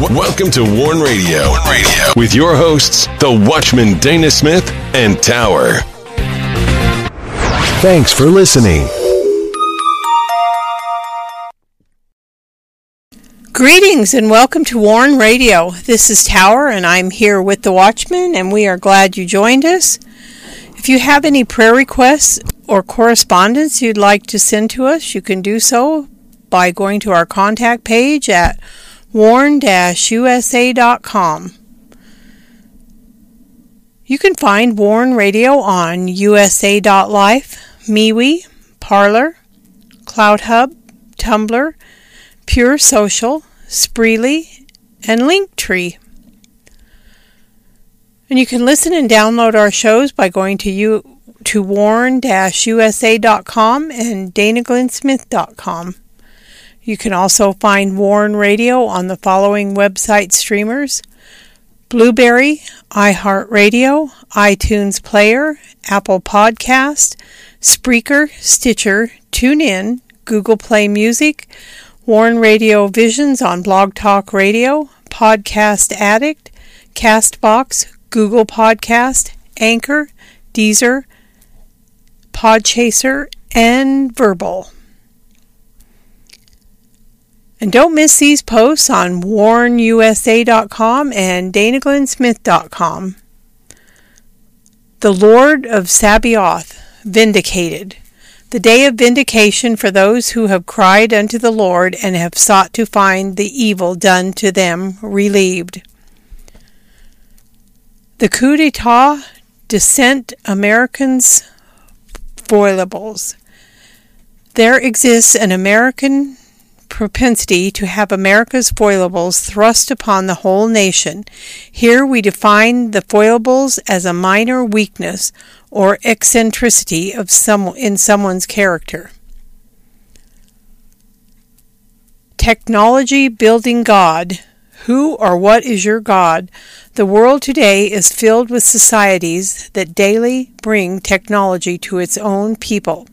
Welcome to Warn Radio. Radio with your hosts, the Watchman Dana Smith and Tower. Thanks for listening. Greetings and welcome to Warn Radio. This is Tower and I'm here with the Watchman and we are glad you joined us. If you have any prayer requests or correspondence you'd like to send to us, you can do so by going to our contact page at warn-usa.com. You can find Warn Radio on usa.life, MeWe, Parler, CloutHub, Tumblr, Pure Social, Spreely, and Linktree. And you can listen and download our shows by going to you to warn-usa.com and danaglennsmith.com. You can also find Warn Radio on the following website streamers Blubrry, iHeartRadio, iTunes Player, Apple Podcast, Spreaker, Stitcher, TuneIn, Google Play Music, Warn Radio Visions on Blog Talk Radio, Podcast Addict, Castbox, Google Podcast, Anchor, Deezer, Podchaser, and Vurbl. And don't miss these posts on warnusa.com and danaglennsmith.com. The Lord of Sabaoth, vindicated the day of vindication for those who have cried unto the Lord and have sought to find the evil done to them relieved. The coup d'etat dissent Americans foilables. There exists an American propensity to have America's foilables thrust upon the whole nation. Here we define the foilables as a minor weakness or eccentricity of some in someone's character. Technology building God. Who or what is your God? The world today is filled with societies that daily bring technology to its own people.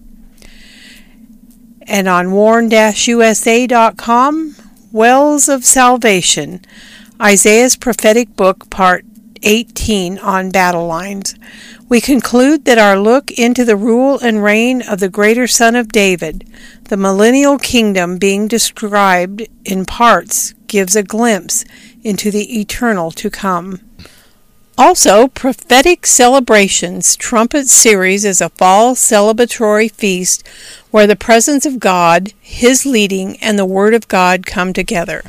And on warn-usa.com, Wells of Salvation, Isaiah's prophetic book, part 18 on battle lines. We conclude that our look into the rule and reign of the greater Son of David, the millennial kingdom being described in parts, gives a glimpse into the eternal to come. Also, Prophetic Celebrations Trumpet Series is a fall celebratory feast where the presence of God, His leading, and the Word of God come together.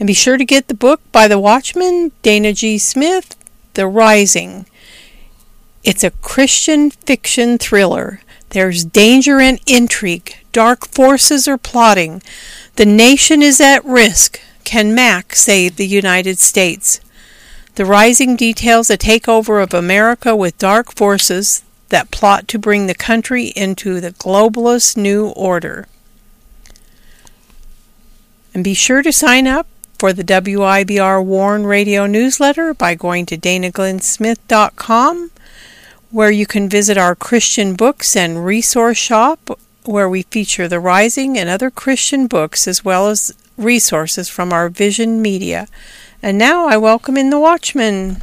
And be sure to get the book by the Watchman, Dana G. Smith, The Rising. It's a Christian fiction thriller. There's danger and intrigue. Dark forces are plotting. The nation is at risk. Can Mac save the United States? The Rising details a takeover of America with dark forces that plot to bring the country into the globalist new order. And be sure to sign up for the WIBR Warn Radio newsletter by going to danaglennsmith.com where you can visit our Christian books and resource shop where we feature The Rising and other Christian books as well as resources from our Vision Media. And now I welcome in the Watchman.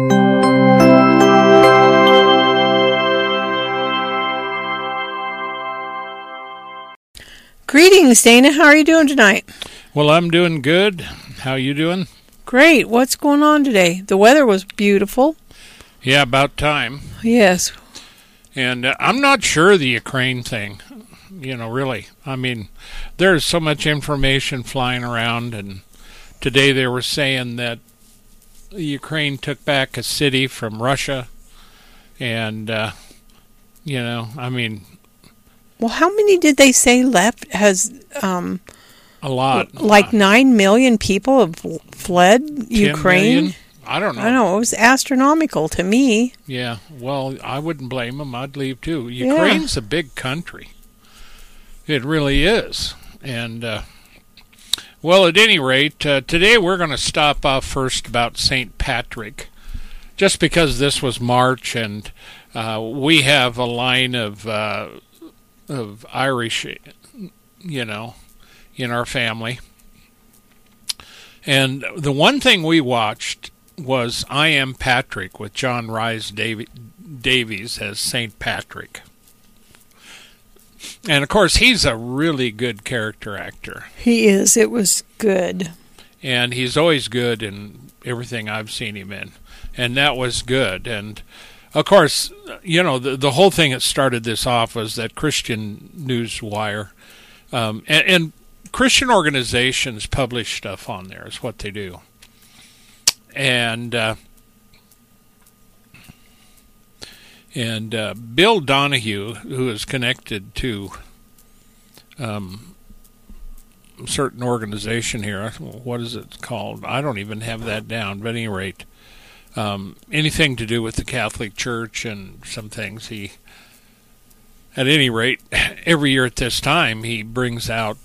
Greetings, Dana. How are you doing tonight? Well, I'm doing good. How are you doing? Great. What's going on today? The weather was beautiful. Yeah, about time. Yes. And uh, I'm not sure the Ukraine thing. You know, really. I mean, there's so much information flying around, and today they were saying that Ukraine took back a city from Russia, and uh, you know, I mean, Well, how many did they say left? Has um, a lot. like nine million people have fled 10 Ukraine? million? I don't know. I know. It was astronomical to me. Yeah, well, I wouldn't blame them. I'd leave too. Ukraine's a big country. It really is. And, uh, well, at any rate, uh, today we're going to stop off first about St. Patrick, just because this was March and uh, we have a line of, uh, of Irish, you know, in our family. And the one thing we watched was I Am Patrick with John Rhys Davi- Davies as St. Patrick. And of course, he's a really good character actor. He is. It was good. And he's always good in everything I've seen him in. And that was good. And of course, you know, the, the whole thing that started this off was that Christian Newswire um, and, and Christian organizations publish stuff on there, is what they do and uh, and uh, Bill Donohue, who is connected to um, a certain organization here. What is it called? I don't even have that down. But at any rate, um, anything to do with the Catholic Church and some things he. At any rate, every year at this time, he brings out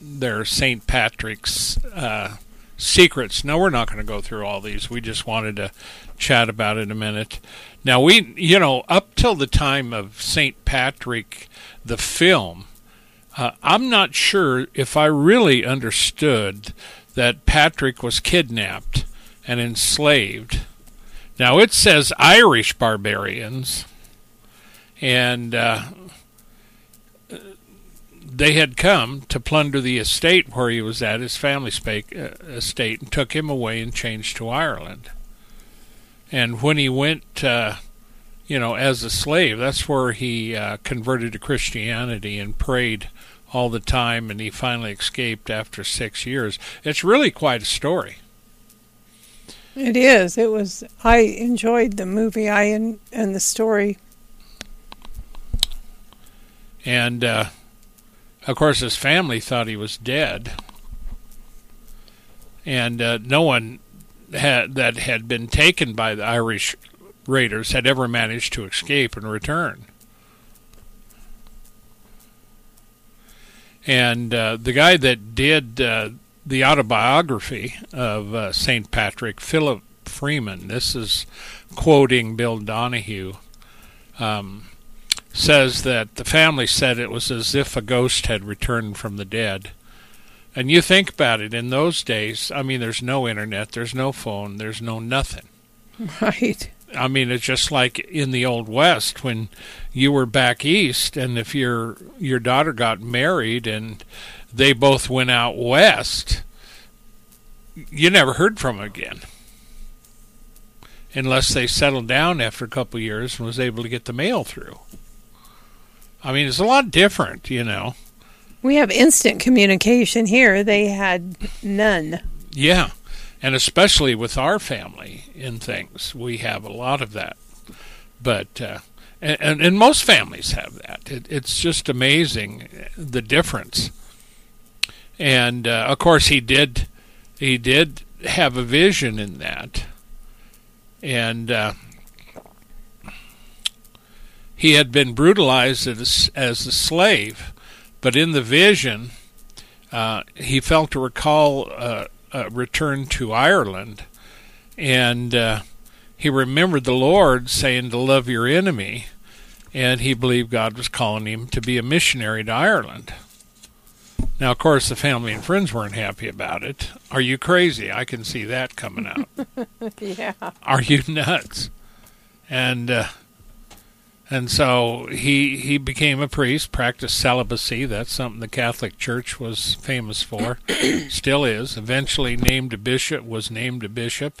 their St. Patrick's uh, secrets. No, we're not going to go through all these. We just wanted to chat about it a minute. Now, we, you know, up till the time of St. Patrick, the film, uh, I'm not sure if I really understood that Patrick was kidnapped and enslaved. Now, it says Irish barbarians, and uh, they had come to plunder the estate where he was at, his family spa- uh, estate, and took him away and changed to Ireland. And when he went, uh, you know, as a slave, that's where he uh, converted to Christianity and prayed all the time, and he finally escaped after six years. It's really quite a story. It is. It was. I enjoyed the movie. I and and the story. And uh, of course, his family thought he was dead, and uh, no one had, that had been taken by the Irish raiders had ever managed to escape and return. And uh, the guy that did uh, the autobiography of uh, St. Patrick, Philip Freeman, this is quoting Bill Donohue. Um, says that the family said it was as if a ghost had returned from the dead. And you think about it, in those days, I mean, there's no internet, there's no phone, there's no nothing. Right. I mean, it's just like in the old west when you were back east, and if your your daughter got married and they both went out west, you never heard from them again, unless they settled down after a couple of years and was able to get the mail through. I mean, it's a lot different, you know. We have instant communication here. They had none. Yeah, and especially with our family in things, we have a lot of that. But uh, and, and most families have that. It, it's just amazing the difference. And uh, of course, he did he did have a vision in that, and. Uh, he had been brutalized as, as a slave, but in the vision, uh, he felt to recall uh, a return to Ireland, and uh, he remembered the Lord saying to love your enemy, and he believed God was calling him to be a missionary to Ireland. Now, of course, the family and friends weren't happy about it. Are you crazy? I can see that coming out. yeah. Are you nuts? And uh, and so he he became a priest, practiced celibacy. That's something the Catholic Church was famous for, still is. Eventually named a bishop, was named a bishop.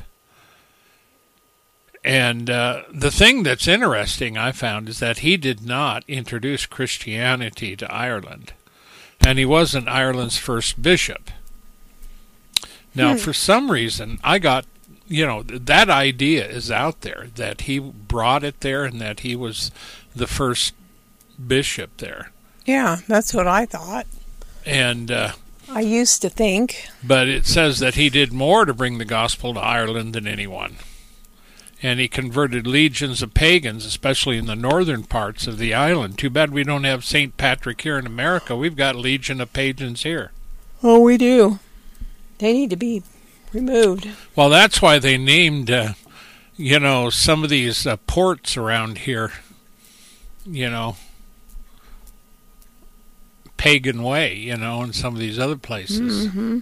And uh, the thing that's interesting, I found, is that he did not introduce Christianity to Ireland, and he wasn't Ireland's first bishop. Now, hmm. for some reason, I got you know, that idea is out there that he brought it there and that he was the first bishop there. Yeah, that's what I thought. And uh, I used to think. But it says that he did more to bring the gospel to Ireland than anyone. And he converted legions of pagans, especially in the northern parts of the island. Too bad we don't have St. Patrick here in America. We've got legion of pagans here. Oh, we do. They need to be removed. Well, that's why they named, uh, you know, some of these uh, ports around here, you know, pagan way, you know, in some of these other places. Mm-hmm.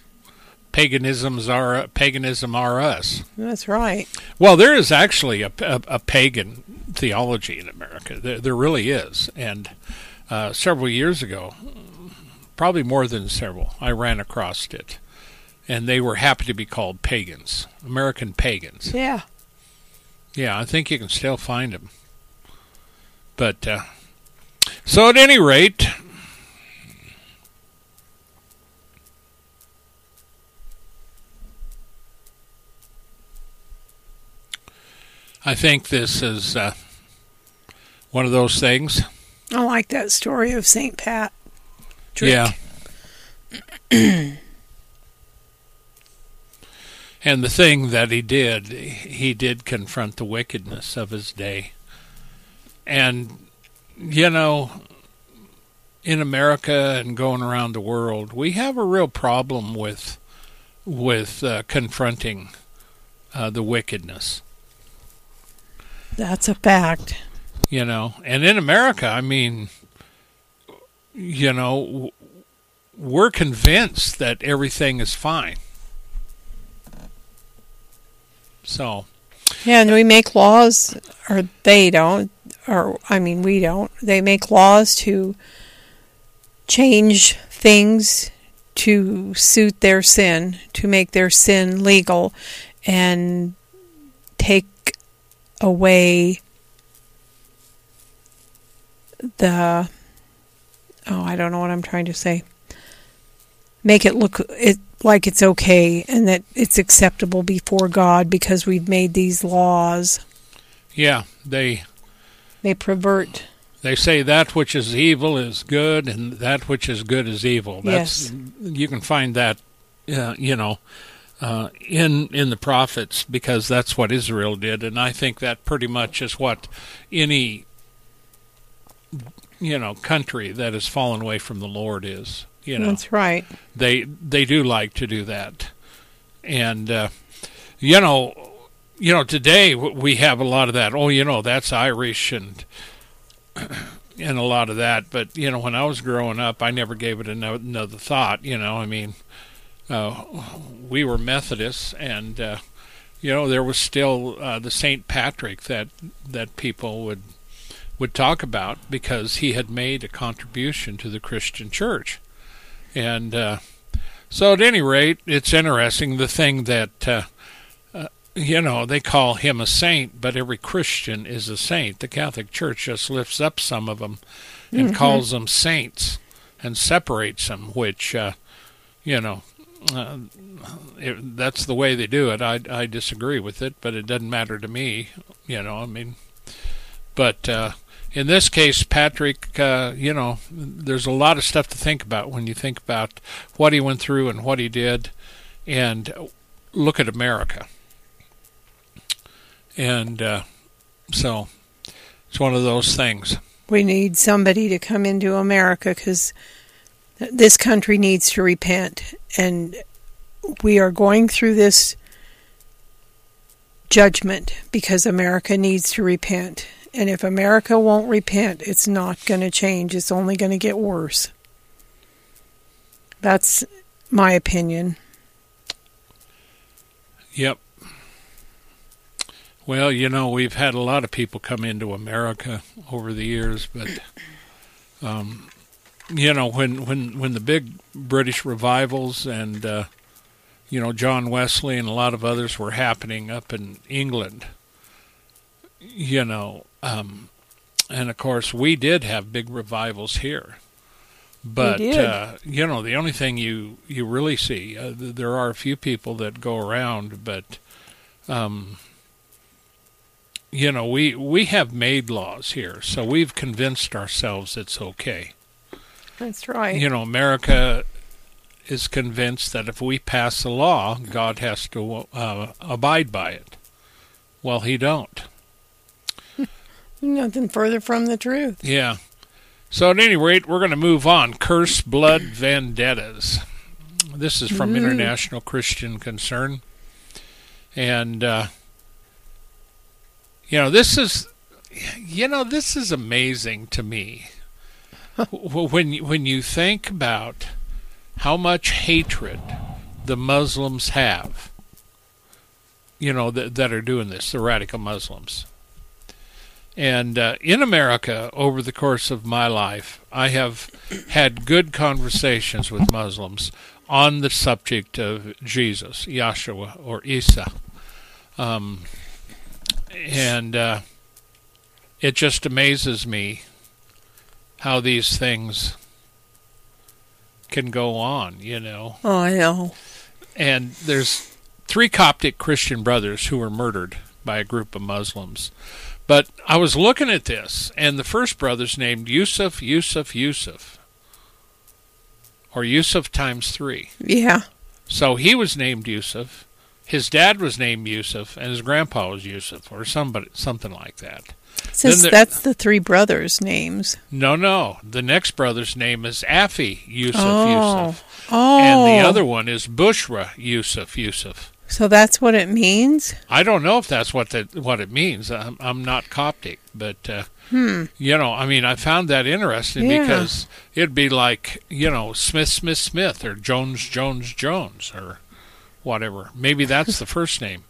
Paganisms are paganism are us. That's right. Well, there is actually a, a, a pagan theology in America. There, there really is, and uh, several years ago, probably more than several, I ran across it and they were happy to be called pagans, American pagans. Yeah. Yeah, I think you can still find them. But uh, so, at any rate, I think this is uh, one of those things. I like that story of St. Pat. Yeah. And the thing that he did, he did confront the wickedness of his day. And, you know, in America and going around the world, we have a real problem with with uh, confronting uh, the wickedness. That's a fact. You know, and in America, I mean, you know, we're convinced that everything is fine. So. Yeah, and we make laws, or they don't, or I mean, we don't. They make laws to change things to suit their sin, to make their sin legal, and take away the. Oh, I don't know what I'm trying to say. Make it look it like it's okay and that it's acceptable before God because we've made these laws. Yeah, they they pervert. They say that which is evil is good, and that which is good is evil. That's, yes, you can find that, uh, you know, uh, in in the prophets because that's what Israel did, and I think that pretty much is what any you know country that has fallen away from the Lord is. You know, that's right. They they do like to do that, and uh, you know, you know, today we have a lot of that. Oh, you know, that's Irish and and a lot of that. But you know, when I was growing up, I never gave it another thought. You know, I mean, uh, we were Methodists, and uh, you know, there was still uh, the Saint Patrick that that people would would talk about because he had made a contribution to the Christian Church. And uh, so, at any rate, it's interesting the thing that, uh, uh, you know, they call him a saint, but every Christian is a saint. The Catholic Church just lifts up some of them and mm-hmm. calls them saints and separates them, which, uh, you know, uh, it, that's the way they do it. I, I disagree with it, but it doesn't matter to me. You know, I mean, but uh, in this case, Patrick, uh, you know, there's a lot of stuff to think about when you think about what he went through and what he did, and look at America. And uh, so it's one of those things. We need somebody to come into America because this country needs to repent. And we are going through this judgment because America needs to repent. And if America won't repent, it's not going to change. It's only going to get worse. That's my opinion. Yep. Well, you know, we've had a lot of people come into America over the years, but um, you know, when when when the big British revivals and uh, you know John Wesley and a lot of others were happening up in England, you know, um, and of course, we did have big revivals here. But uh, you know, the only thing you you really see, uh, there are a few people that go around, but um, you know, we we have made laws here, so we've convinced ourselves it's okay. That's right. You know, America is convinced that if we pass a law, God has to uh, abide by it. Well, he don't. Nothing further from the truth. Yeah. So at any rate, we're going to move on. Curse blood vendettas. This is from Mm. International Christian Concern, and uh, you know this is, you know this is amazing to me. When when you think about how much hatred the Muslims have, you know that that are doing this, the radical Muslims. And uh, in America, over the course of my life, I have had good conversations with Muslims on the subject of Jesus, Yahshua, or Isa. Um, and uh, it just amazes me how these things can go on, you know. Oh, I know. And there's three Coptic Christian brothers who were murdered by a group of Muslims. But I was looking at this, and the first brother's named Yusuf, Yusuf, Yusuf. Or Yusuf times three. Yeah. So he was named Yusuf. His dad was named Yusuf, and his grandpa was Yusuf, or somebody, something like that. Since there- that's the three brothers' names. No, no. The next brother's name is Afi Yusuf Oh. Yusuf. Oh. And the other one is Bushra Yusuf Yusuf. So that's what it means? I don't know if that's what the, what it means. I'm, I'm not Coptic, but uh, Hmm. you know, I mean, I found that interesting Yeah. because it'd be like you know Smith Smith Smith or Jones Jones Jones or whatever. Maybe that's the first name.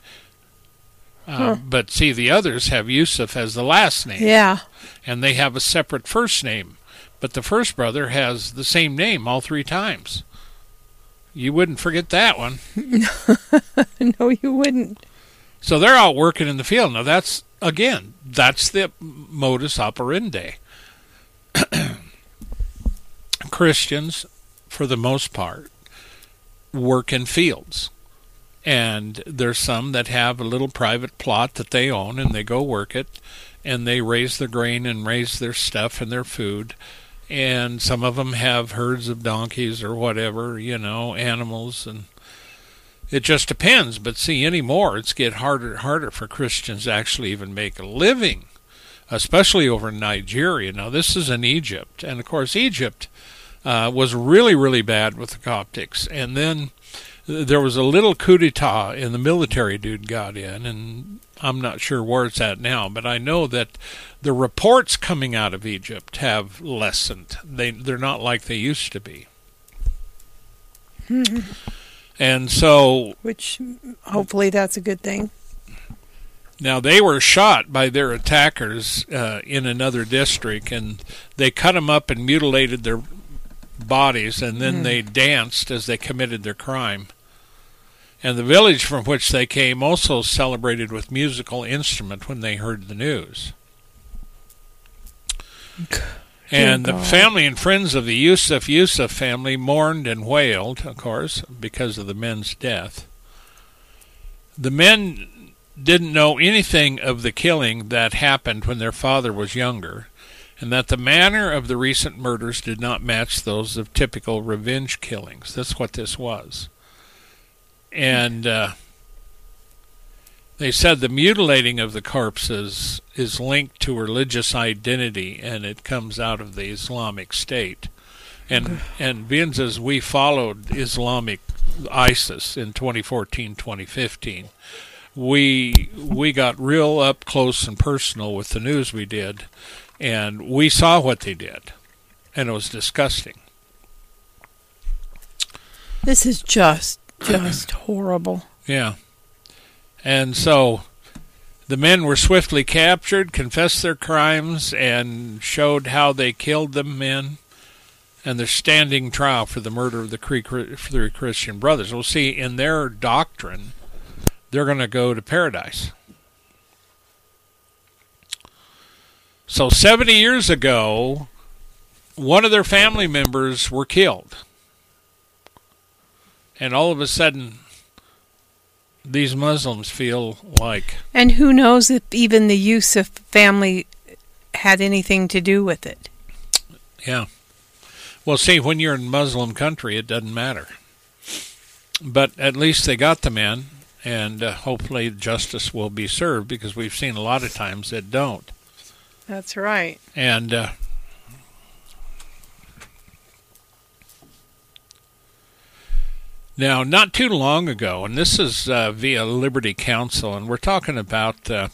Uh, Huh. But see, the others have Yusuf as the last name, Yeah. and they have a separate first name. But the first brother has the same name all three times. You wouldn't forget that one. no, you wouldn't. So they're out working in the field. Now that's again, that's the modus operandi. Christians, for the most part, work in fields. And there's some that have a little private plot that they own and they go work it and they raise their grain and raise their stuff and their food. And some of them have herds of donkeys or whatever, you know, animals and it just depends. But see, anymore, it's get harder and harder for Christians to actually even make a living, especially over in Nigeria. Now, this is in Egypt, and of course, Egypt uh, was really, really bad with the Coptics. And then there was a little coup d'état, and the military dude got in, and I'm not sure where it's at now, but I know that the reports coming out of Egypt have lessened. They they're not like they used to be. And so Which hopefully that's a good thing. Now they were shot by their attackers uh, in another district, and they cut them up and mutilated their bodies, and then they danced as they committed their crime. And the village from which they came also celebrated with musical instrument when they heard the news. And the family and friends of the Yusuf Yusuf family mourned and wailed, of course, because of the men's death. The men didn't know anything of the killing that happened when their father was younger, and that the manner of the recent murders did not match those of typical revenge killings. That's what this was. And uh, they said the mutilating of the corpses is linked to religious identity, and it comes out of the Islamic State. And and being as we followed Islamic ISIS in 2014, 2015, we we got real up close and personal with the news we did, and we saw what they did, and it was disgusting. This is just just horrible. Yeah. And so the men were swiftly captured, confessed their crimes, and showed how they killed the men. And they're standing trial for the murder of the three Christian brothers. We'll see in their doctrine, they're going to go to paradise. So 70 years ago, one of their family members were killed. And all of a sudden, these Muslims feel like. And who knows if even the Yusuf family had anything to do with it? Yeah. Well, see, when you're in Muslim country, it doesn't matter. But at least they got the men, and uh, hopefully justice will be served because we've seen a lot of times that don't. That's right. And uh, now, not too long ago, and this is uh, via Liberty Counsel, and we're talking about uh,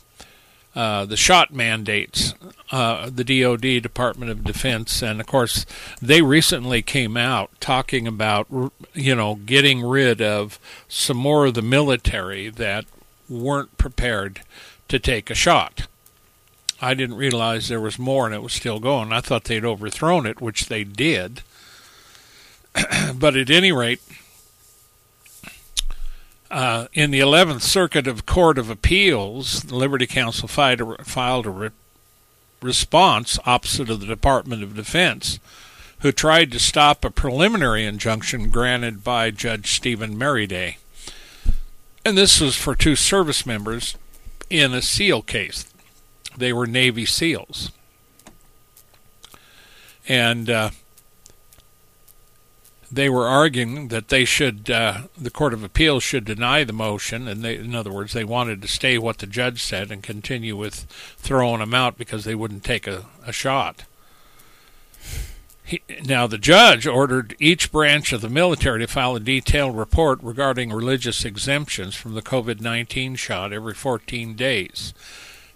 uh, the shot mandates, uh, the DoD, Department of Defense, and of course, they recently came out talking about, you know, getting rid of some more of the military that weren't prepared to take a shot. I didn't realize there was more and it was still going. I thought they'd overthrown it, which they did. but at any rate, uh, in the 11th Circuit of Court of Appeals, the Liberty Counsel filed a, filed a re- response opposite of the Department of Defense, who tried to stop a preliminary injunction granted by Judge Steven Merryday. And this was for two service members in a SEAL case. They were Navy SEALs. And uh, they were arguing that they should, uh, the Court of Appeals should deny the motion, and they, in other words, they wanted to stay what the judge said and continue with throwing them out because they wouldn't take a, a shot. He, now, the judge ordered each branch of the military to file a detailed report regarding religious exemptions from the COVID 19 shot every 14 days.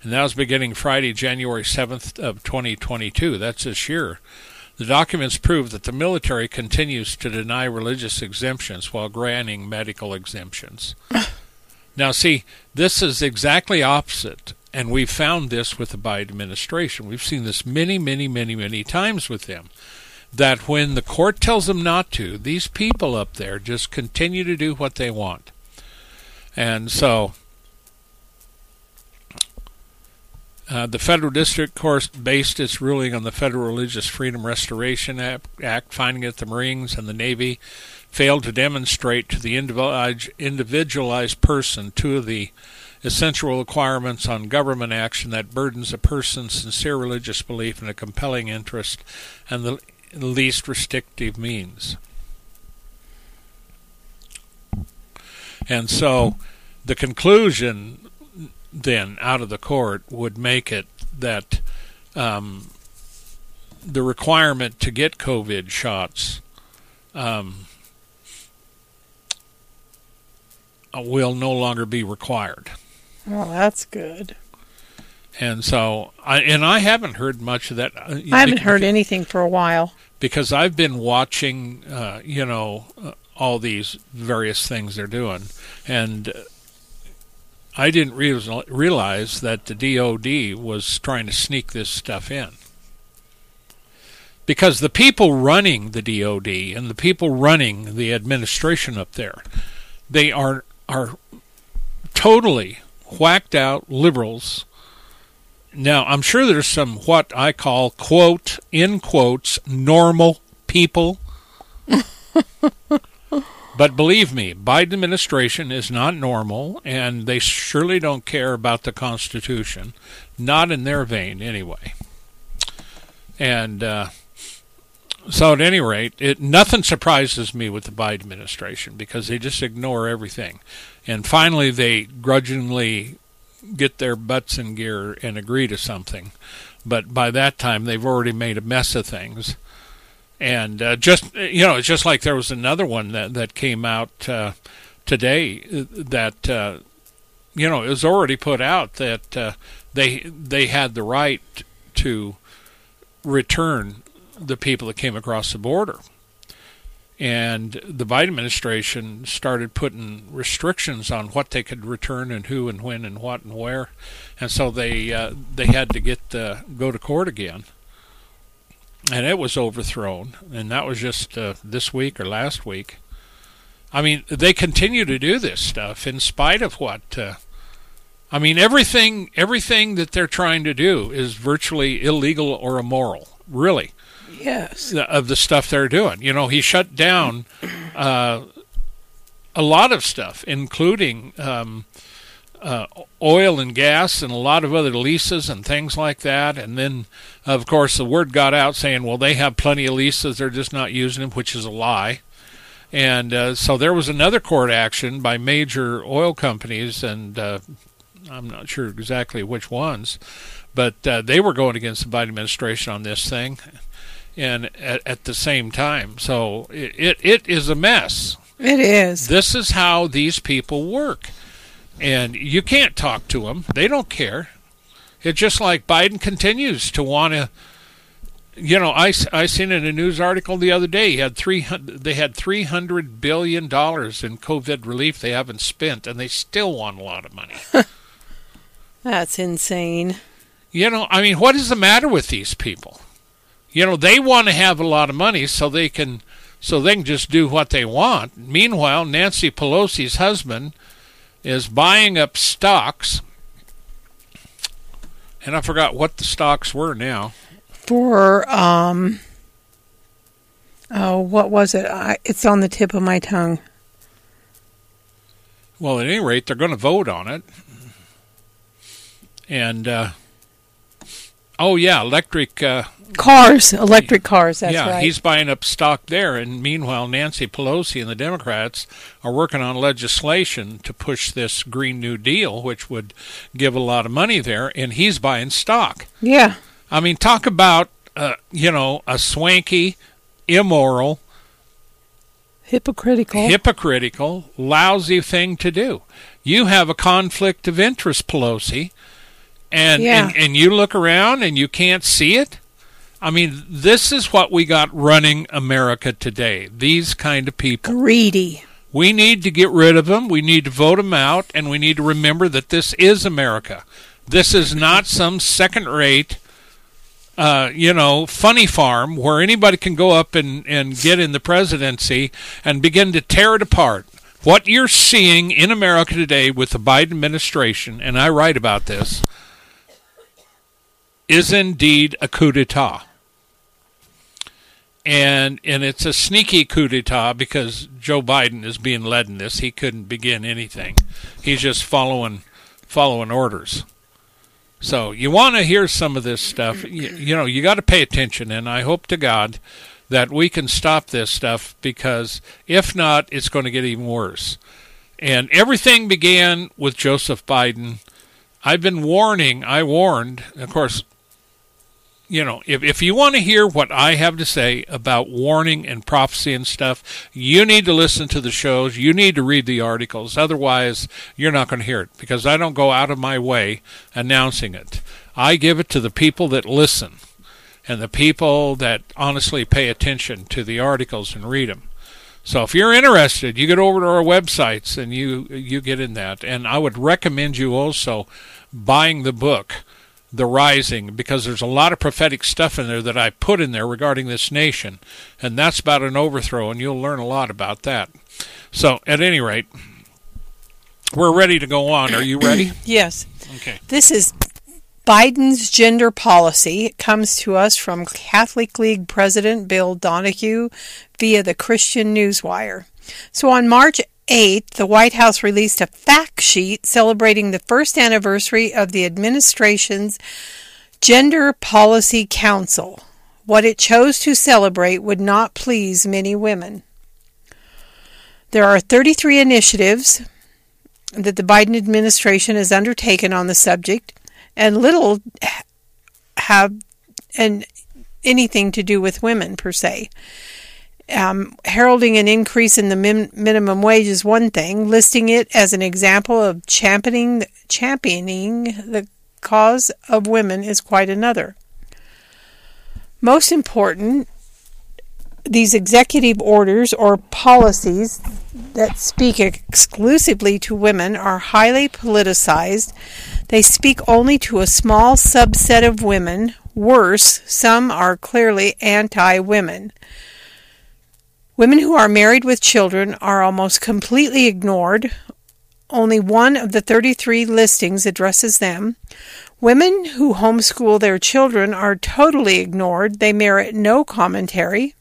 And that was beginning Friday, January 7th of 2022. That's this year. The documents prove that the military continues to deny religious exemptions while granting medical exemptions. now, see, this is exactly opposite, and we've found this with the Biden administration. We've seen this many, many, many, many times with them. That when the court tells them not to, these people up there just continue to do what they want. And so Uh, the federal district court based its ruling on the Federal Religious Freedom Restoration Act, finding that the Marines and the Navy failed to demonstrate to the individualized person two of the essential requirements on government action that burdens a person's sincere religious belief in a compelling interest and the least restrictive means. And so the conclusion then out of the court would make it that um, the requirement to get COVID shots um, will no longer be required. Well, that's good. And so, I and I haven't heard much of that. Uh, I haven't heard anything for a while because I've been watching, uh, you know, uh, all these various things they're doing, and I didn't re- realize that the DOD was trying to sneak this stuff in. Because the people running the DOD and the people running the administration up there, they are are totally whacked out liberals. Now, I'm sure there's some what I call quote in quotes normal people But believe me, Biden administration is not normal, and they surely don't care about the Constitution, not in their vein anyway. And uh, so, at any rate, it nothing surprises me with the Biden administration because they just ignore everything, and finally they grudgingly get their butts in gear and agree to something. But by that time, they've already made a mess of things and uh, just you know, it's just like there was another one that that came out uh, today that uh, you know it was already put out that uh, they they had the right to return the people that came across the border. And the Biden administration started putting restrictions on what they could return and who and when and what and where, and so they uh, they had to get uh, go to court again and it was overthrown, and that was just uh, this week or last week. I mean, they continue to do this stuff in spite of what. Uh, I mean, everything everything that they're trying to do is virtually illegal or immoral. Really. Yes. Of the stuff they're doing, you know, he shut down uh, a lot of stuff, including um, uh, oil and gas and a lot of other leases and things like that. And then, of course, the word got out saying, well, they have plenty of leases, they're just not using them, which is a lie. And uh, so there was another court action by major oil companies, and uh, I'm not sure exactly which ones, but uh, they were going against the Biden administration on this thing, and at, at the same time, so it, it it is a mess. It is. This is how these people work and you can't talk to them. They don't care. It's just like Biden continues to want to. You know, I, I seen in a news article the other day. He had three they had three hundred billion dollars in COVID relief they haven't spent, and they still want a lot of money. That's insane. You know, I mean, what is the matter with these people? You know, they want to have a lot of money so they can so they can just do what they want. Meanwhile, Nancy Pelosi's husband is buying up stocks, and I forgot what the stocks were now. For um, oh, what was it? I, it's on the tip of my tongue. Well, at any rate, they're going to vote on it, and uh, oh yeah, electric. Uh, Cars, electric cars. That's yeah, right. he's buying up stock there, and meanwhile, Nancy Pelosi and the Democrats are working on legislation to push this Green New Deal, which would give a lot of money there, and he's buying stock. Yeah. I mean, talk about uh, you know a swanky, immoral, hypocritical, hypocritical, lousy thing to do. You have a conflict of interest, Pelosi, and Yeah. and, and you look around and you can't see it. I mean, this is what we got running America today. These kind of people. greedy. We need to get rid of them. We need to vote them out, and we need to remember that this is America. This is not some second-rate, uh, you know, funny farm where anybody can go up and, and get in the presidency and begin to tear it apart. What you're seeing in America today with the Biden administration, and I write about this, is indeed a coup d'état and and it's a sneaky coup d'état because Joe Biden is being led in this. He couldn't begin anything. He's just following following orders. So you want to hear some of this stuff. You, you know, you got to pay attention, and I hope to God that we can stop this stuff because if not, it's going to get even worse. And everything began with Joseph Biden. I've been warning. I warned. Of course, you know, if, if you want to hear what I have to say about warning and prophecy and stuff, you need to listen to the shows. You need to read the articles. Otherwise, you're not going to hear it because I don't go out of my way announcing it. I give it to the people that listen and the people that honestly pay attention to the articles and read them. So if you're interested, you get over to our websites and you you get in that. And I would recommend you also buying the book the Rising, because there's a lot of prophetic stuff in there that I put in there regarding this nation, and that's about an overthrow, and you'll learn a lot about that. So, at any rate, we're ready to go on. Are you ready? Yes. Okay. This is Biden's gender policy. It comes to us from Catholic League President Bill Donohue via the Christian Newswire. So on March 8th, the White House released a fact sheet celebrating the first anniversary of the administration's Gender Policy Council. What it chose to celebrate would not please many women. There are 33 initiatives that the Biden administration has undertaken on the subject, and little have and anything to do with women per se. Um, heralding an increase in the min- minimum wage is one thing. Listing it as an example of championing championing the cause of women is quite another. Most important, these executive orders or policies that speak exclusively to women are highly politicized. They speak only to a small subset of women. Worse, some are clearly anti women. Women who are married with children are almost completely ignored. Only one of the 33 listings addresses them. Women who homeschool their children are totally ignored. They merit no commentary.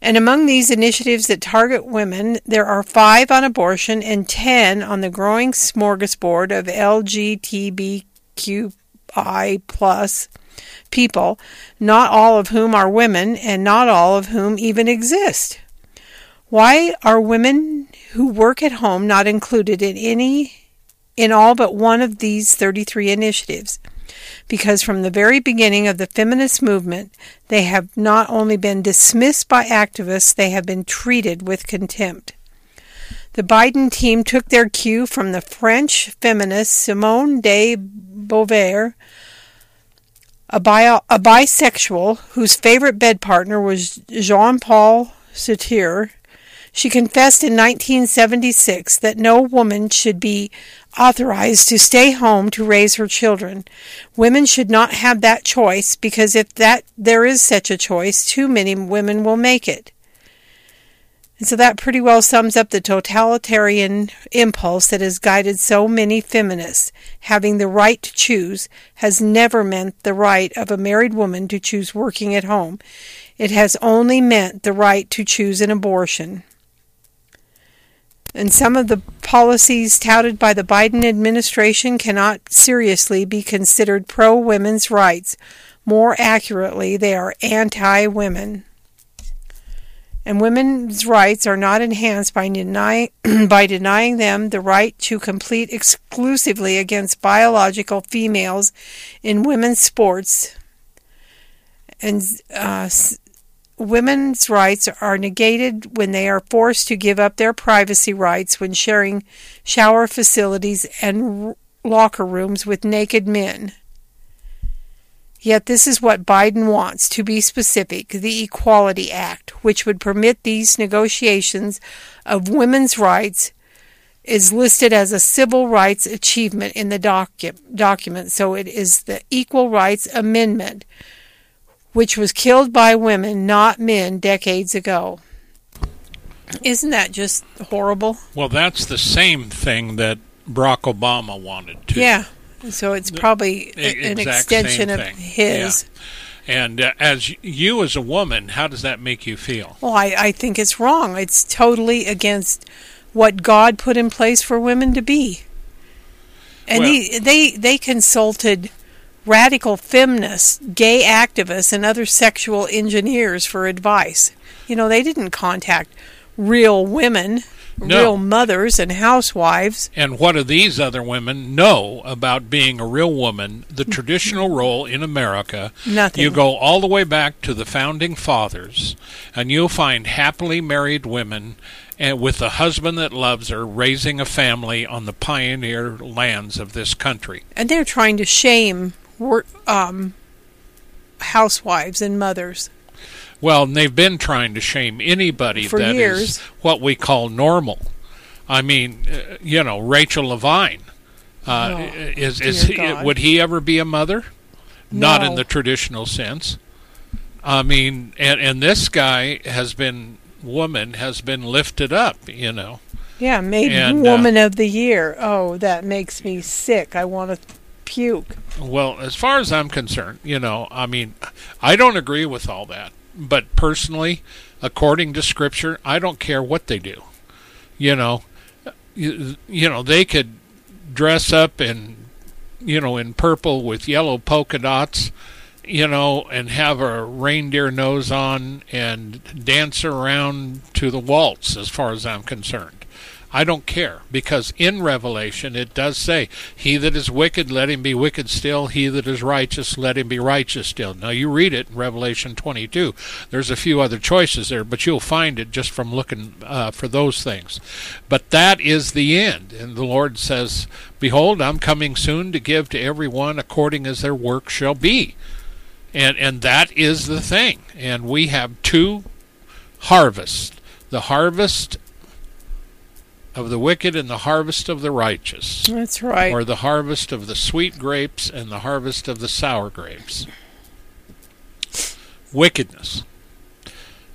And among these initiatives that target women, there are five on abortion and ten on the growing smorgasbord of LGBTQI plus people, not all of whom are women and not all of whom even exist. Why are women who work at home not included in any in all but one of these 33 initiatives? because from the very beginning of the feminist movement, they have not only been dismissed by activists, they have been treated with contempt. The Biden team took their cue from the French feminist Simone de Beauvoir, a, bio, a bisexual whose favorite bed partner was Jean Paul Sartre. She confessed in 1976 that no woman should be authorized to stay home to raise her children. Women should not have that choice because if that there is such a choice, too many women will make it. And so that pretty well sums up the totalitarian impulse that has guided so many feminists. Having the right to choose has never meant the right of a married woman to choose working at home. It has only meant the right to choose an abortion and some of the policies touted by the Biden administration cannot seriously be considered pro women's rights. More accurately, they are anti women. And women's rights are not enhanced by, deny, by denying them the right to compete exclusively against biological females in women's sports and uh, women's rights are negated when they are forced to give up their privacy rights when sharing shower facilities and locker rooms with naked men. Yet this is what Biden wants, to be specific the Equality Act, which would permit these negotiations of women's rights, is listed as a civil rights achievement in the docu- document. So it is the Equal Rights Amendment, which was killed by women, not men, decades ago. Isn't that just horrible? Well, that's the same thing that Barack Obama wanted to. Yeah. So it's probably the, an extension of his. Yeah. And uh, as you, as a woman, how does that make you feel? Well, I, I think it's wrong. It's totally against what God put in place for women to be. And well, he, they they consulted radical feminists, gay activists, and other sexual engineers for advice. You know, they didn't contact real women, no. real mothers and housewives. And what do these other women know about being a real woman? The traditional role in America. Nothing. You go all the way back to the founding fathers, and you'll find happily married women and with a husband that loves her, raising a family on the pioneer lands of this country. And they're trying to shame um, housewives and mothers. Well, they've been trying to shame anybody For that years. is what we call normal. I mean, uh, you know, Rachel Levine. Uh, oh, is is he, would he ever be a mother? No. Not in the traditional sense. I mean, and and this guy has been woman has been lifted up. You know. Yeah, made and, uh, woman uh, of the year. Oh, that makes me sick. I want to puke. Well, as far as I'm concerned, you know, I mean, I don't agree with all that. But personally, according to Scripture, I don't care what they do. You know, you, you know, they could dress up in, you know, in purple with yellow polka dots, you know, and have a reindeer nose on and dance around to the waltz, as far as I'm concerned. I don't care because in Revelation it does say, He that is wicked, let him be wicked still. He that is righteous, let him be righteous still. Now you read it in Revelation 22. There's a few other choices there, but you'll find it just from looking uh, for those things. But that is the end. And the Lord says, Behold, I'm coming soon to give to everyone according as their work shall be. And, and that is the thing. And we have two harvests the harvest of the wicked and the harvest of the righteous. That's right. Or the harvest of the sweet grapes and the harvest of the sour grapes. Wickedness.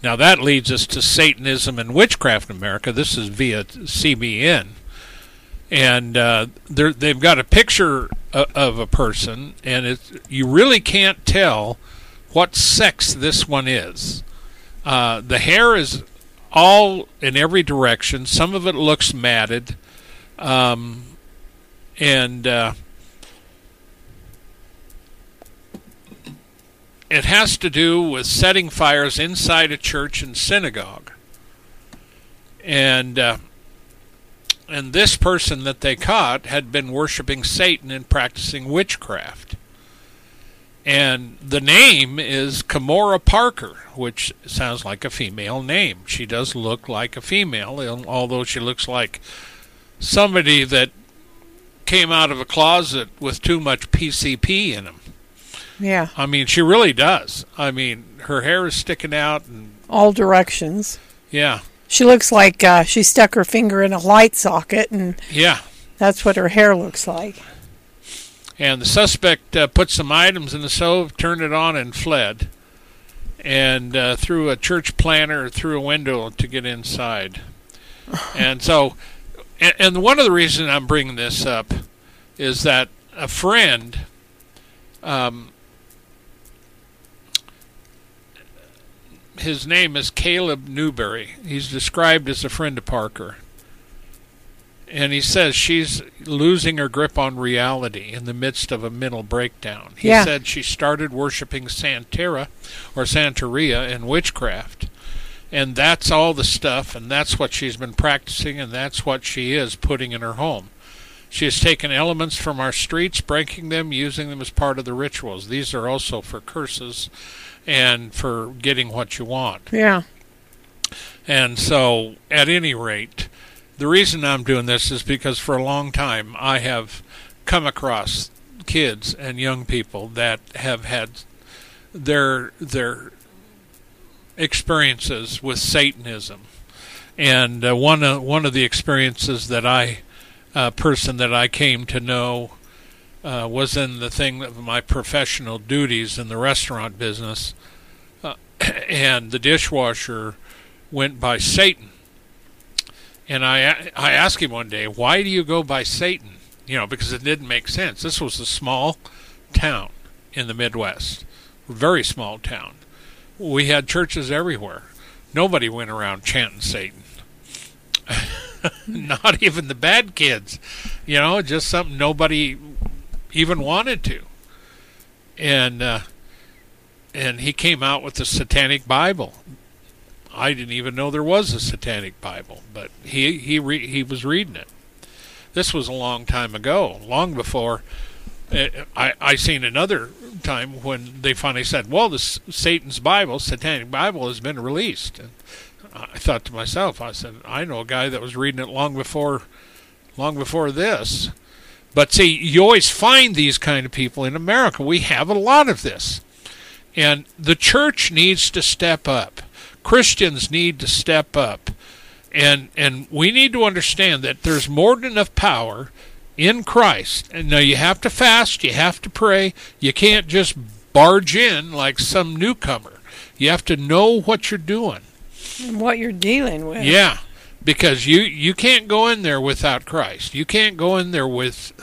Now that leads us to Satanism and witchcraft in America. This is via CBN. And uh, they've got a picture of a person, and it, you really can't tell what sex this one is Uh, the hair is all in every direction. Some of it looks matted, um, and uh, it has to do with setting fires inside a church and synagogue. And uh, and this person that they caught had been worshiping Satan and practicing witchcraft. And the name is Kimora Parker, which sounds like a female name. She does look like a female, although she looks like somebody that came out of a closet with too much PCP in him. Yeah. I mean, she really does. I mean, her hair is sticking out and all directions. Yeah. She looks like uh, she stuck her finger in a light socket, and yeah, that's what her hair looks like. And the suspect uh, put some items in the stove, turned it on, and fled. And uh, threw a church planter through a window to get inside. and so, and, and one of the reasons I'm bringing this up is that a friend um, his name is Caleb Newberry. He's described as a friend of Parker. And he says she's losing her grip on reality in the midst of a mental breakdown. He yeah. said she started worshiping Santeria or Santeria in witchcraft. And that's all the stuff, and that's what she's been practicing, and that's what she is putting in her home. She has taken elements from our streets, breaking them, using them as part of the rituals. These are also for curses and for getting what you want. Yeah. And so, at any rate, the reason I'm doing this is because for a long time I have come across kids and young people that have had their their experiences with Satanism, and uh, one of one of the experiences that I uh, person that I came to know uh, was in the thing of my professional duties in the restaurant business, uh, and the dishwasher went by Satan. And I I asked him one day, why do you go by Satan? You know, because it didn't make sense. This was a small town in the Midwest, very small town. We had churches everywhere. Nobody went around chanting Satan. Not even the bad kids. You know, just something nobody even wanted to. And uh, and he came out with the Satanic Bible. I didn't even know there was a Satanic Bible, but he he re- he was reading it. This was a long time ago, long before uh, I I seen another time when they finally said, "Well, the Satan's Bible, Satanic Bible, has been released." And I thought to myself, I said, "I know a guy that was reading it long before, long before this." But see, you always find these kind of people in America. We have a lot of this. And the church needs to step up. Christians need to step up. And and we need to understand that there's more than enough power in Christ. And now you have to fast, you have to pray. You can't just barge in like some newcomer. You have to know what you're doing. And what you're dealing with. Yeah because you you can't go in there without Christ. You can't go in there with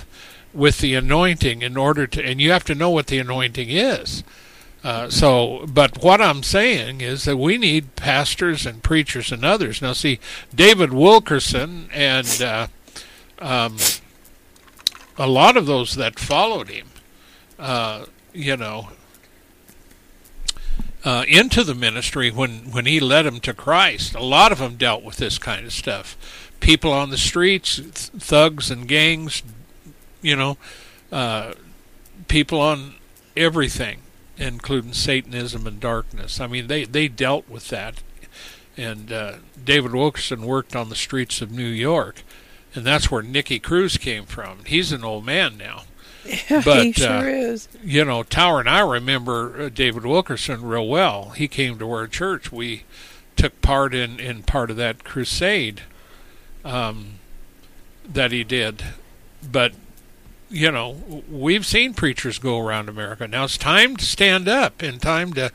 with the anointing in order to, and you have to know what the anointing is. Uh, so, but what I'm saying is that we need pastors and preachers and others. Now, see, David Wilkerson and uh, um, a lot of those that followed him, uh, you know, uh, into the ministry when, when he led them to Christ. A lot of them dealt with this kind of stuff. People on the streets, th- thugs and gangs, you know, uh, people on everything, including Satanism and darkness. I mean, they, they dealt with that. And uh, David Wilkerson worked on the streets of New York, and that's where Nicky Cruz came from. He's an old man now. Yeah, but, he sure uh, is. You know, Tower and I remember uh, David Wilkerson real well. He came to our church. We took part in, in part of that crusade um, that he did. But, you know, we've seen preachers go around America. Now it's time to stand up and time to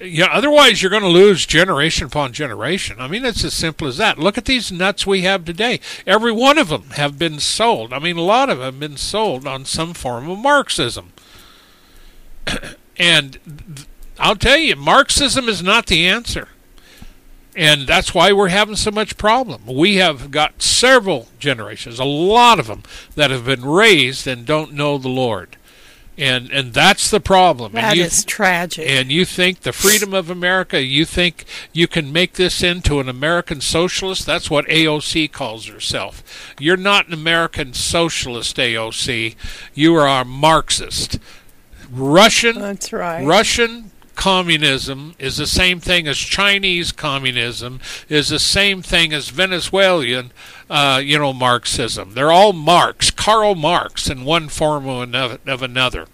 yeah, otherwise you're going to lose generation upon generation. I mean, it's as simple as that. Look at these nuts we have today. Every one of them have been sold. I mean, a lot of them have been sold on some form of Marxism. and I'll tell you, Marxism is not the answer. And that's why we're having so much problem. We have got several generations, a lot of them, that have been raised and don't know the Lord. And and that's the problem. That and you, is tragic. and you think the freedom of America, you think you can make this into an American socialist? That's what AOC calls herself. You're not an American socialist, AOC. You are a Marxist. Russian That's right. Russian communism is the same thing as Chinese communism, is the same thing as Venezuelan, uh, you know, Marxism. They're all Marx, Karl Marx, in one form of another.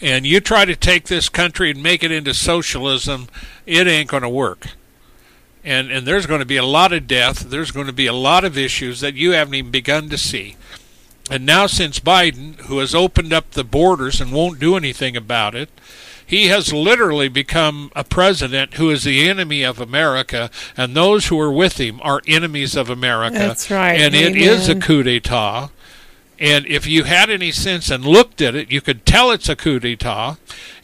And you try to take this country and make it into socialism, it ain't going to work. And and there's going to be a lot of death. There's going to be a lot of issues that you haven't even begun to see. And now, since Biden, who has opened up the borders and won't do anything about it, he has literally become a president who is the enemy of America, and those who are with him are enemies of America. That's right. And it is a coup d'etat. And if you had any sense and looked at it, you could tell it's a coup d'etat.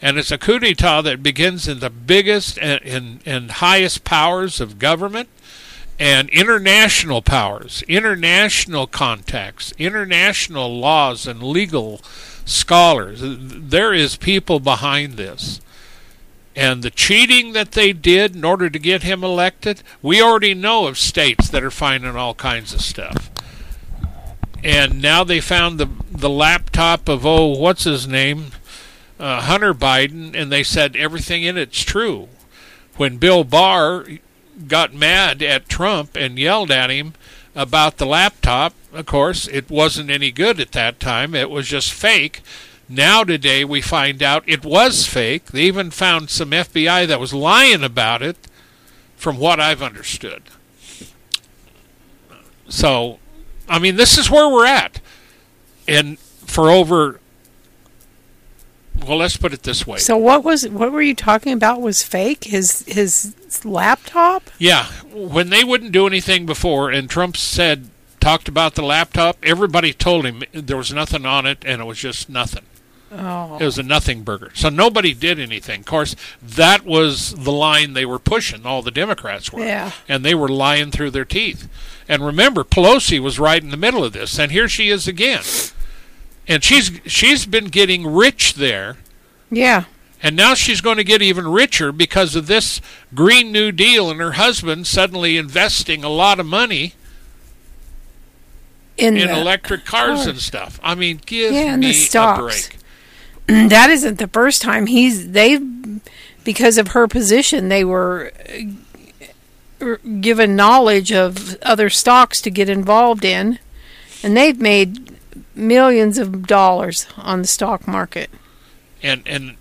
And it's a coup d'etat that begins in the biggest and, and, and highest powers of government and international powers, international contacts, international laws and legal scholars. There is people behind this. And the cheating that they did in order to get him elected, we already know of states that are finding all kinds of stuff. And now they found the the laptop of oh, what's his name, uh, Hunter Biden, and they said everything in it's true. When Bill Barr got mad at Trump and yelled at him about the laptop, of course, it wasn't any good at that time. It was just fake. Now today we find out it was fake. They even found some FBI that was lying about it from what I've understood. So, I mean, this is where we're at. And for over well, let's put it this way. So what was what were you talking about was fake? His his laptop? Yeah, when they wouldn't do anything before, and Trump said, talked about the laptop, everybody told him there was nothing on it, and it was just nothing. Oh. It was a nothing burger. So nobody did anything. Of course, that was the line they were pushing, all the Democrats were. Yeah. And they were lying through their teeth. And remember, Pelosi was right in the middle of this, and here she is again. And she's she's been getting rich there. Yeah. And now she's going to get even richer because of this Green New Deal and her husband suddenly investing a lot of money In, in electric cars cars. and stuff. I mean, give Yeah, me a stocks. break. that isn't the first time he's they because of her position they were uh, given knowledge of other stocks to get involved in and they've made millions of dollars on the stock market And and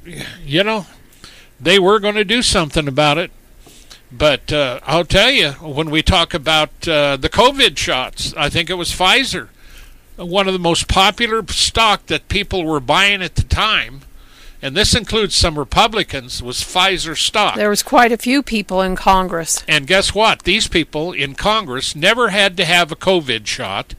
you know, they were going to do something about it. But uh, I'll tell you, when we talk about uh, the COVID shots, I think it was Pfizer, one of the most popular stock that people were buying at the time, and this includes some Republicans, was Pfizer stock. there was quite a few people in congress And guess what? These people in Congress never had to have a COVID shot.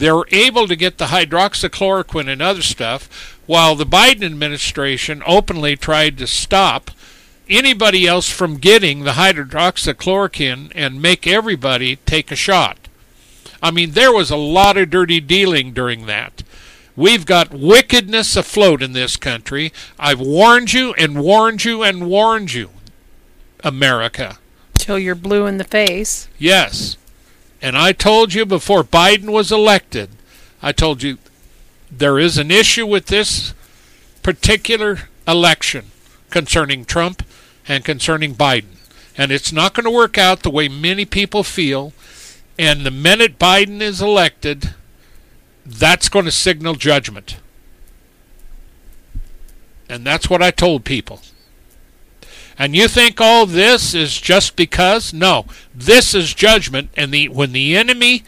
They were able to get the hydroxychloroquine and other stuff, while the Biden administration openly tried to stop anybody else from getting the hydroxychloroquine and make everybody take a shot. I mean, there was a lot of dirty dealing during that. We've got wickedness afloat in this country. I've warned you and warned you and warned you, America. till you're blue in the face Yes. And I told you before Biden was elected, I told you there is an issue with this particular election concerning Trump and concerning Biden. And it's not going to work out the way many people feel. And the minute Biden is elected, that's going to signal judgment. And that's what I told people. And you think all this is just because? No, this is judgment. And the when the enemy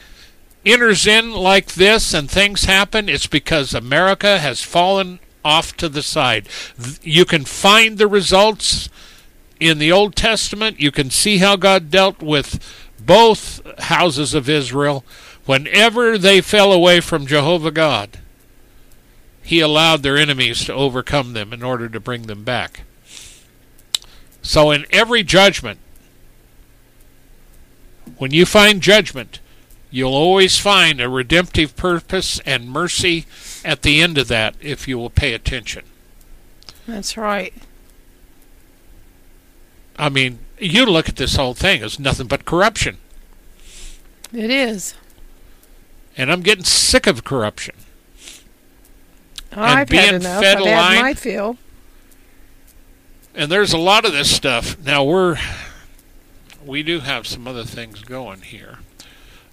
enters in like this and things happen, it's because America has fallen off to the side. You can find the results in the Old Testament. You can see how God dealt with both houses of Israel whenever they fell away from Jehovah God. He allowed their enemies to overcome them in order to bring them back. So, in every judgment, When you find judgment, you'll always find a redemptive purpose and mercy at the end of that if you will pay attention. That's right. I mean, you look at this whole thing as nothing but corruption. It is. And I'm getting sick of corruption. I've being had enough. fed I've a had line- my fill. And there's a lot of this stuff. Now we're we do have some other things going here.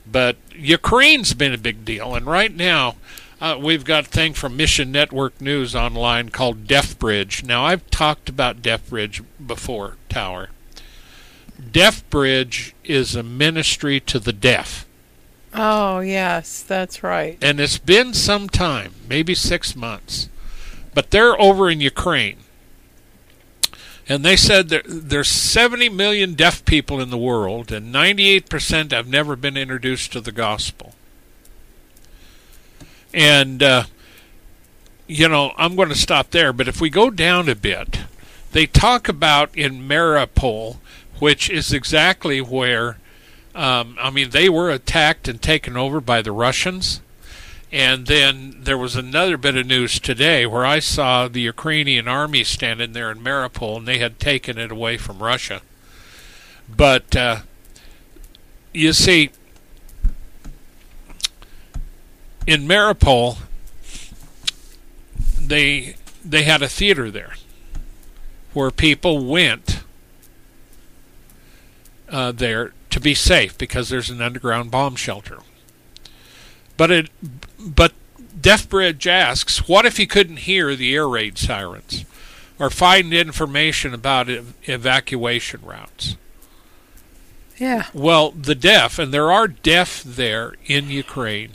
But Ukraine's been a big deal and right now uh, we've got a thing from Mission Network News online called Deaf Bridge. Now I've talked about Deaf Bridge before, Tower. Deaf Bridge is a ministry to the deaf. Oh, yes, that's right. and it's been some time, maybe six months. But they're over in Ukraine. And they said there, there's 70 million deaf people in the world, and 98% have never been introduced to the gospel. And, uh, you know, I'm going to stop there, but if we go down a bit, they talk about in Mariupol, which is exactly where, um, I mean, they were attacked and taken over by the Russians. And then there was another bit of news today where I saw the Ukrainian army standing there in Mariupol, and they had taken it away from Russia. But uh, you see, in Mariupol, they they had a theater there where people went uh, there to be safe because there's an underground bomb shelter. But it, but Deaf Bridge asks, what if he couldn't hear the air raid sirens, or find information about ev- evacuation routes? Yeah. Well, the deaf, and there are deaf there in Ukraine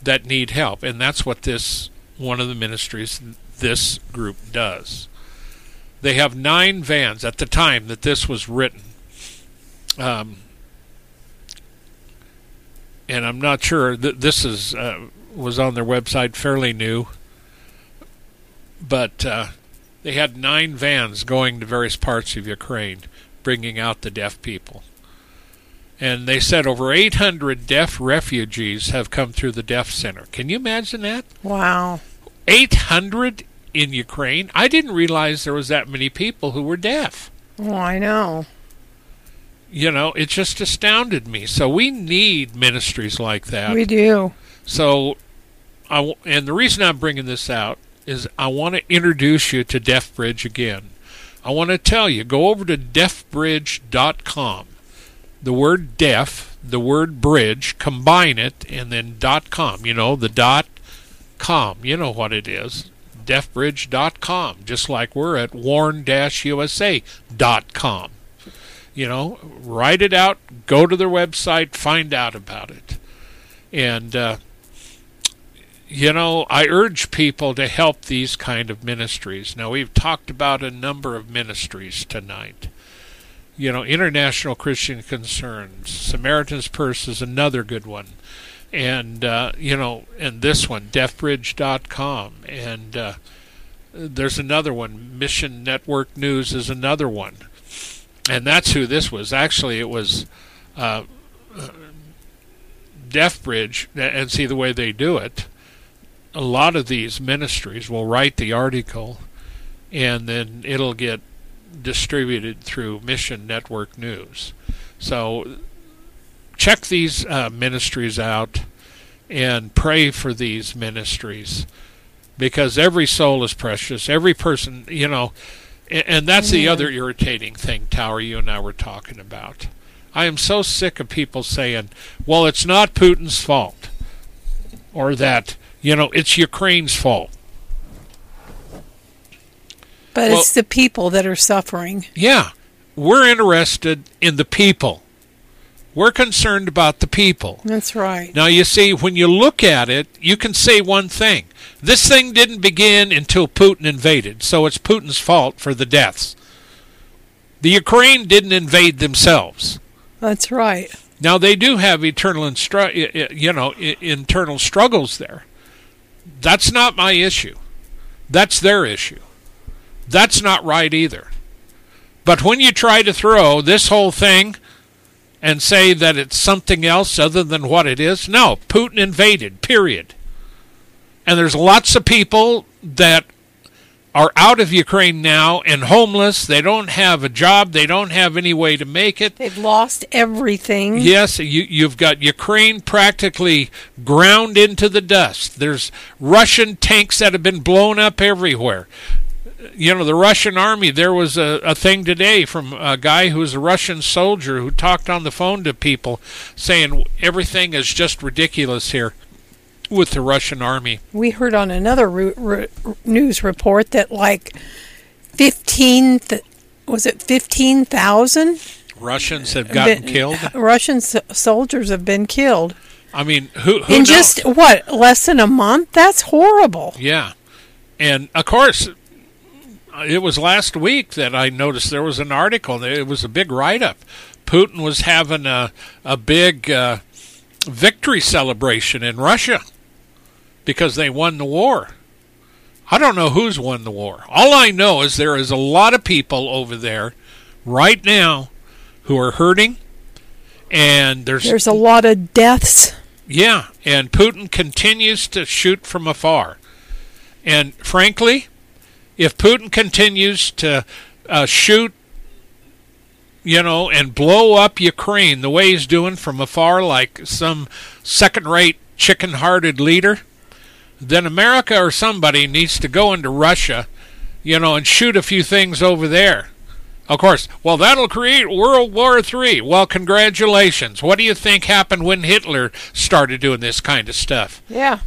that need help, and that's what this one of the ministries this group does. They have nine vans at the time that this was written. Um, and I'm not sure that this is uh, was on their website fairly new, but uh, they had nine vans going to various parts of Ukraine, bringing out the deaf people. And they said over 800 deaf refugees have come through the deaf center. Can you imagine that? Wow. 800 in Ukraine? I didn't realize there was that many people who were deaf. Oh, I know. You know, it just astounded me. So we need ministries like that. We do. So, I w- and the reason I'm bringing this out is I want to introduce you to Deaf Bridge again. I want to tell you, go over to deafbridge.com. The word deaf, the word bridge, combine it, and then dot com. You know, the dot com. You know what it is. Deafbridge.com, just like we're at warn-usa.com. You know, write it out, go to their website, find out about it. And, uh, you know, I urge people to help these kind of ministries. Now, we've talked about a number of ministries tonight. You know, International Christian Concerns, Samaritan's Purse is another good one. And, uh, you know, and this one, deafbridge.com. And uh, there's another one, Mission Network News is another one. And that's who this was. Actually, it was uh, Deaf Bridge, and see the way they do it. A lot of these ministries will write the article, and then it'll get distributed through Mission Network News. So check these uh, ministries out and pray for these ministries because every soul is precious. Every person, you know, and, and that's the other irritating thing, Tower, you and I were talking about. I am so sick of people saying, well, it's not Putin's fault, or that, you know, it's Ukraine's fault. But Well- it's the people that are suffering. Yeah, we're interested in the people. We're concerned about the people. That's right. Now, you see, when you look at it, you can say one thing. This thing didn't begin until Putin invaded, so it's Putin's fault for the deaths. The Ukraine didn't invade themselves. That's right. Now, they do have eternal, instru- you know, internal struggles there. That's not my issue. That's their issue. That's not right either. But when you try to throw this whole thing and say that it's something else other than what it is. No, Putin invaded, period. And there's lots of people that are out of Ukraine now and homeless. They don't have a job. They don't have any way to make it. They've lost everything. Yes, you, you've got Ukraine practically ground into the dust. There's Russian tanks that have been blown up everywhere. You know, the Russian army, there was a, a thing today from a guy who was a Russian soldier who talked on the phone to people saying everything is just ridiculous here with the Russian army. We heard on another ru- ru- news report that like 15 th- was it 15,000 Russians have gotten been- killed. Russian s- soldiers have been killed I mean, who, who in knows? just what less than a month. That's horrible. Yeah. And of course, it was last week that I noticed there was an article. It was a big write up. Putin was having a, a big uh, victory celebration in Russia because they won the war. I don't know who's won the war. All I know is there is a lot of people over there right now who are hurting. And there's There's a lot of deaths. yeah, and Putin continues to shoot from afar. And frankly, if Putin continues to uh, shoot, you know, and blow up Ukraine the way he's doing from afar, like some second rate, chicken hearted leader, then America or somebody needs to go into Russia, you know, and shoot a few things over there. Of course, well, that'll create World War III. Well, congratulations. What do you think happened when Hitler started doing this kind of stuff? Yeah.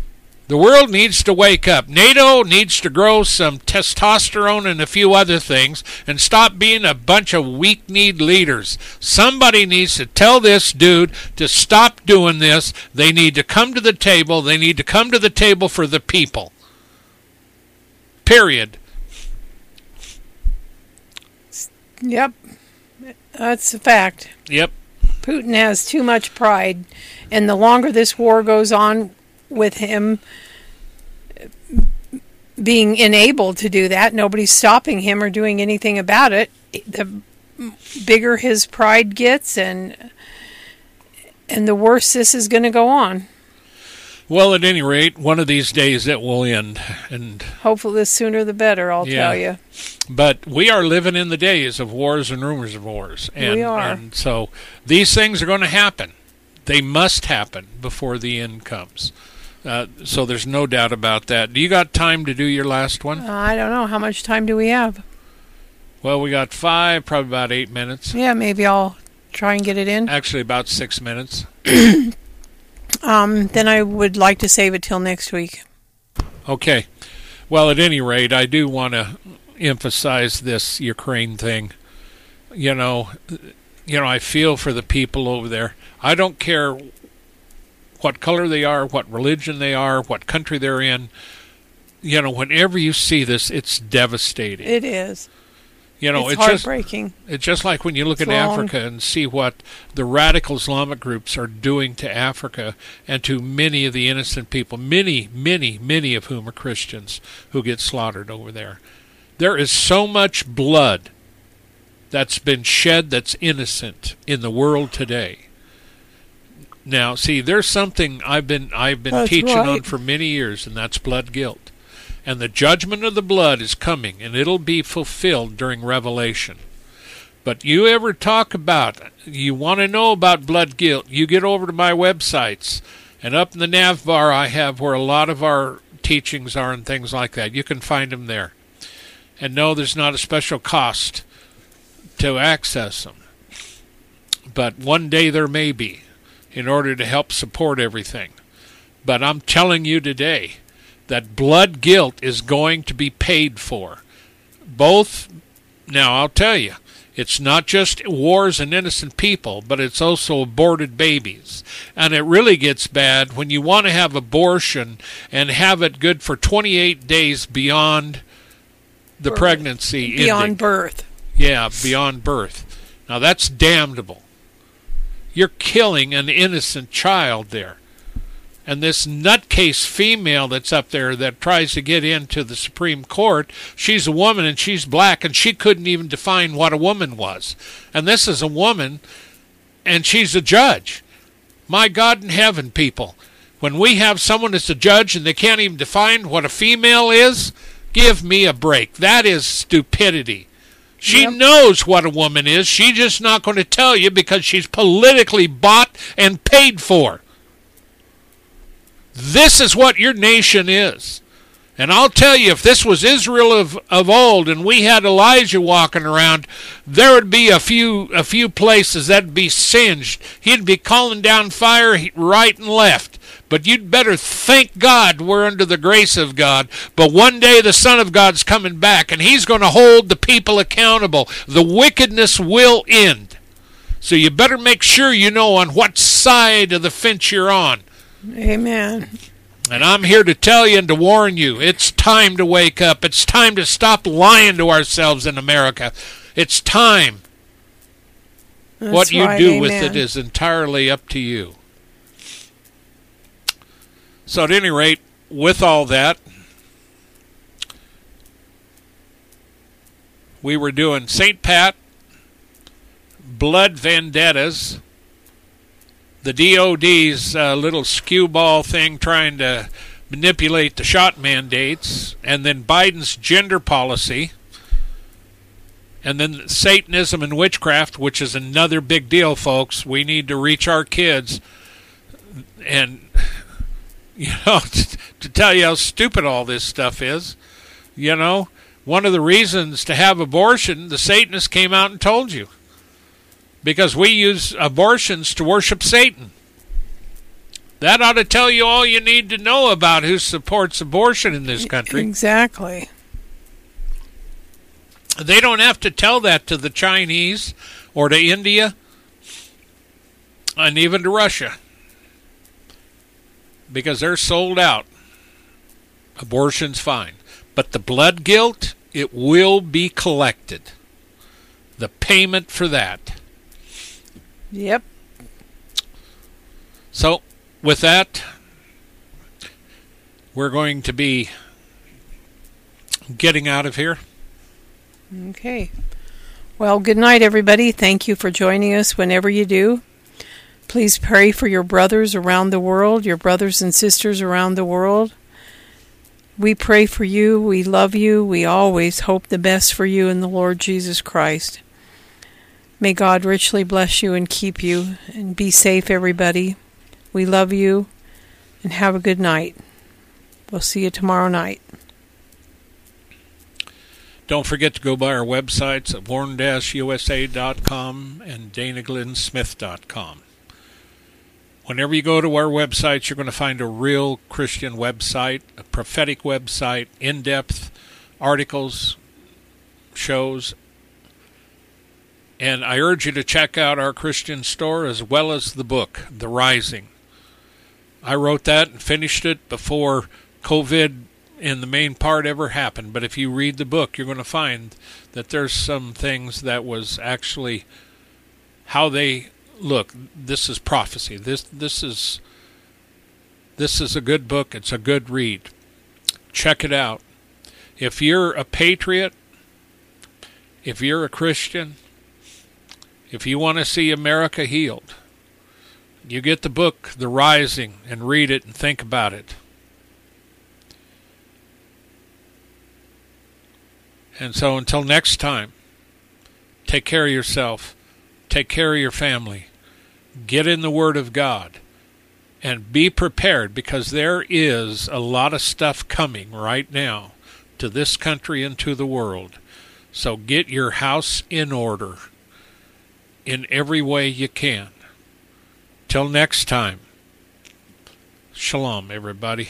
The world needs to wake up. NATO needs to grow some testosterone and a few other things and stop being a bunch of weak kneed leaders. Somebody needs to tell this dude to stop doing this. They need to come to the table. They need to come to the table for the people. Period. Yep. That's a fact. Yep. Putin has too much pride, and the longer this war goes on with him being enabled to do that, nobody's stopping him or doing anything about it. The bigger his pride gets, and and the worse this is going to go on. Well, at any rate, one of these days it will end. And Hopefully, the sooner the better. I'll Yeah. tell you. but we are living in the days of wars and rumors of wars. And, We are. and so these things are going to happen. They must happen before the end comes. Uh, so there's no doubt about that. Do you got time to do your last one? I don't know how much time do we have. Well, we got five, probably about eight minutes. Yeah, maybe I'll try and get it in. Actually, about six minutes. Um, then I would like to save it till next week. Okay. Well, at any rate, I do want to emphasize this Ukraine thing. You know, you know, I feel for the people over there. I don't care what color they are, what religion they are, what country they're in. You know, whenever you see this, it's devastating. It is. you know, it's, it's just heartbreaking. it's just like when you look It's at wrong. Africa and see what the radical Islamic groups are doing to Africa and to many of the innocent people, many, many, many of whom are Christians who get slaughtered over there. There is so much blood that's been shed that's innocent in the world today. Now, see, there's something I've been I've been That's teaching on for many years, and that's blood guilt. And the judgment of the blood is coming, and it'll be fulfilled during Revelation. But you ever talk about, you want to know about blood guilt, you get over to my websites. And up in the nav bar, I have where a lot of our teachings are and things like that. You can find them there. And no, there's not a special cost to access them. But one day there may be in order to help support everything. But I'm telling you today that blood guilt is going to be paid for. Both, now I'll tell you, it's not just wars and innocent people, but it's also aborted babies. And it really gets bad when you want to have abortion and have it good for 28 days beyond the Birth. pregnancy Beyond ending. birth. Yeah, beyond birth. Now that's damnable. You're killing an innocent child there. And this nutcase female that's up there that tries to get into the Supreme Court, she's a woman and she's black and she couldn't even define what a woman was. And this is a woman and she's a judge. My God in heaven, people. When we have someone that's a judge and they can't even define what a female is, give me a break. That is stupidity. She yep. knows what a woman is. She's just not going to tell you because she's politically bought and paid for. This is what your nation is. And I'll tell you, if this was Israel of, of old and we had Elijah walking around, there would be a few a few places that'd be singed. He'd be calling down fire right and left. But you'd better thank God we're under the grace of God. But one day the Son of God's coming back, and He's going to hold the people accountable. The wickedness will end. So you better make sure you know on what side of the fence you're on. Amen. And I'm here to tell you and to warn you it's time to wake up. It's time to stop lying to ourselves in America. It's time. That's what you right, do amen. with it is entirely up to you. So, at any rate, with all that, we were doing St. Pat, blood vendettas, the DOD's uh, little skew ball thing trying to manipulate the shot mandates, and then Biden's gender policy, and then Satanism and witchcraft, which is another big deal, folks. We need to reach our kids and you know, to, to tell you how stupid all this stuff is. You know, one of the reasons to have abortion, the Satanists came out and told you. Because we use abortions to worship Satan. That ought to tell you all you need to know about who supports abortion in this country. Exactly. They don't have to tell that to the Chinese or to India and even to Russia because they're sold out. Abortion's fine. But the blood guilt, it will be collected. The payment for that. Yep. So, with that, we're going to be getting out of here. Okay. Well, good night, everybody. Thank you for joining us whenever you do. Please pray for your brothers around the world, your brothers and sisters around the world. We pray for you. We love you. We always hope the best for you in the Lord Jesus Christ. May God richly bless you and keep you. And be safe, everybody. We love you. And have a good night. We'll see you tomorrow night. Don't forget to go by our websites at warn-usa.com and danaglennsmith.com. Whenever you go to our websites, you're going to find a real Christian website, a prophetic website, in depth articles, shows. And I urge you to check out our Christian store as well as the book, The Rising. I wrote that and finished it before COVID in the main part ever happened. But if you read the book, you're going to find that there's some things that was actually how they look, this is prophecy. This this is this is a good book. It's a good read. Check it out. If you're a patriot, if you're a Christian, if you want to see America healed, you get the book The Rising and read it and think about it. And so until next time, take care of yourself. Take care of your family get in the Word of God and be prepared because there is a lot of stuff coming right now to this country and to the world. So get your house in order in every way you can. Till next time, shalom, everybody.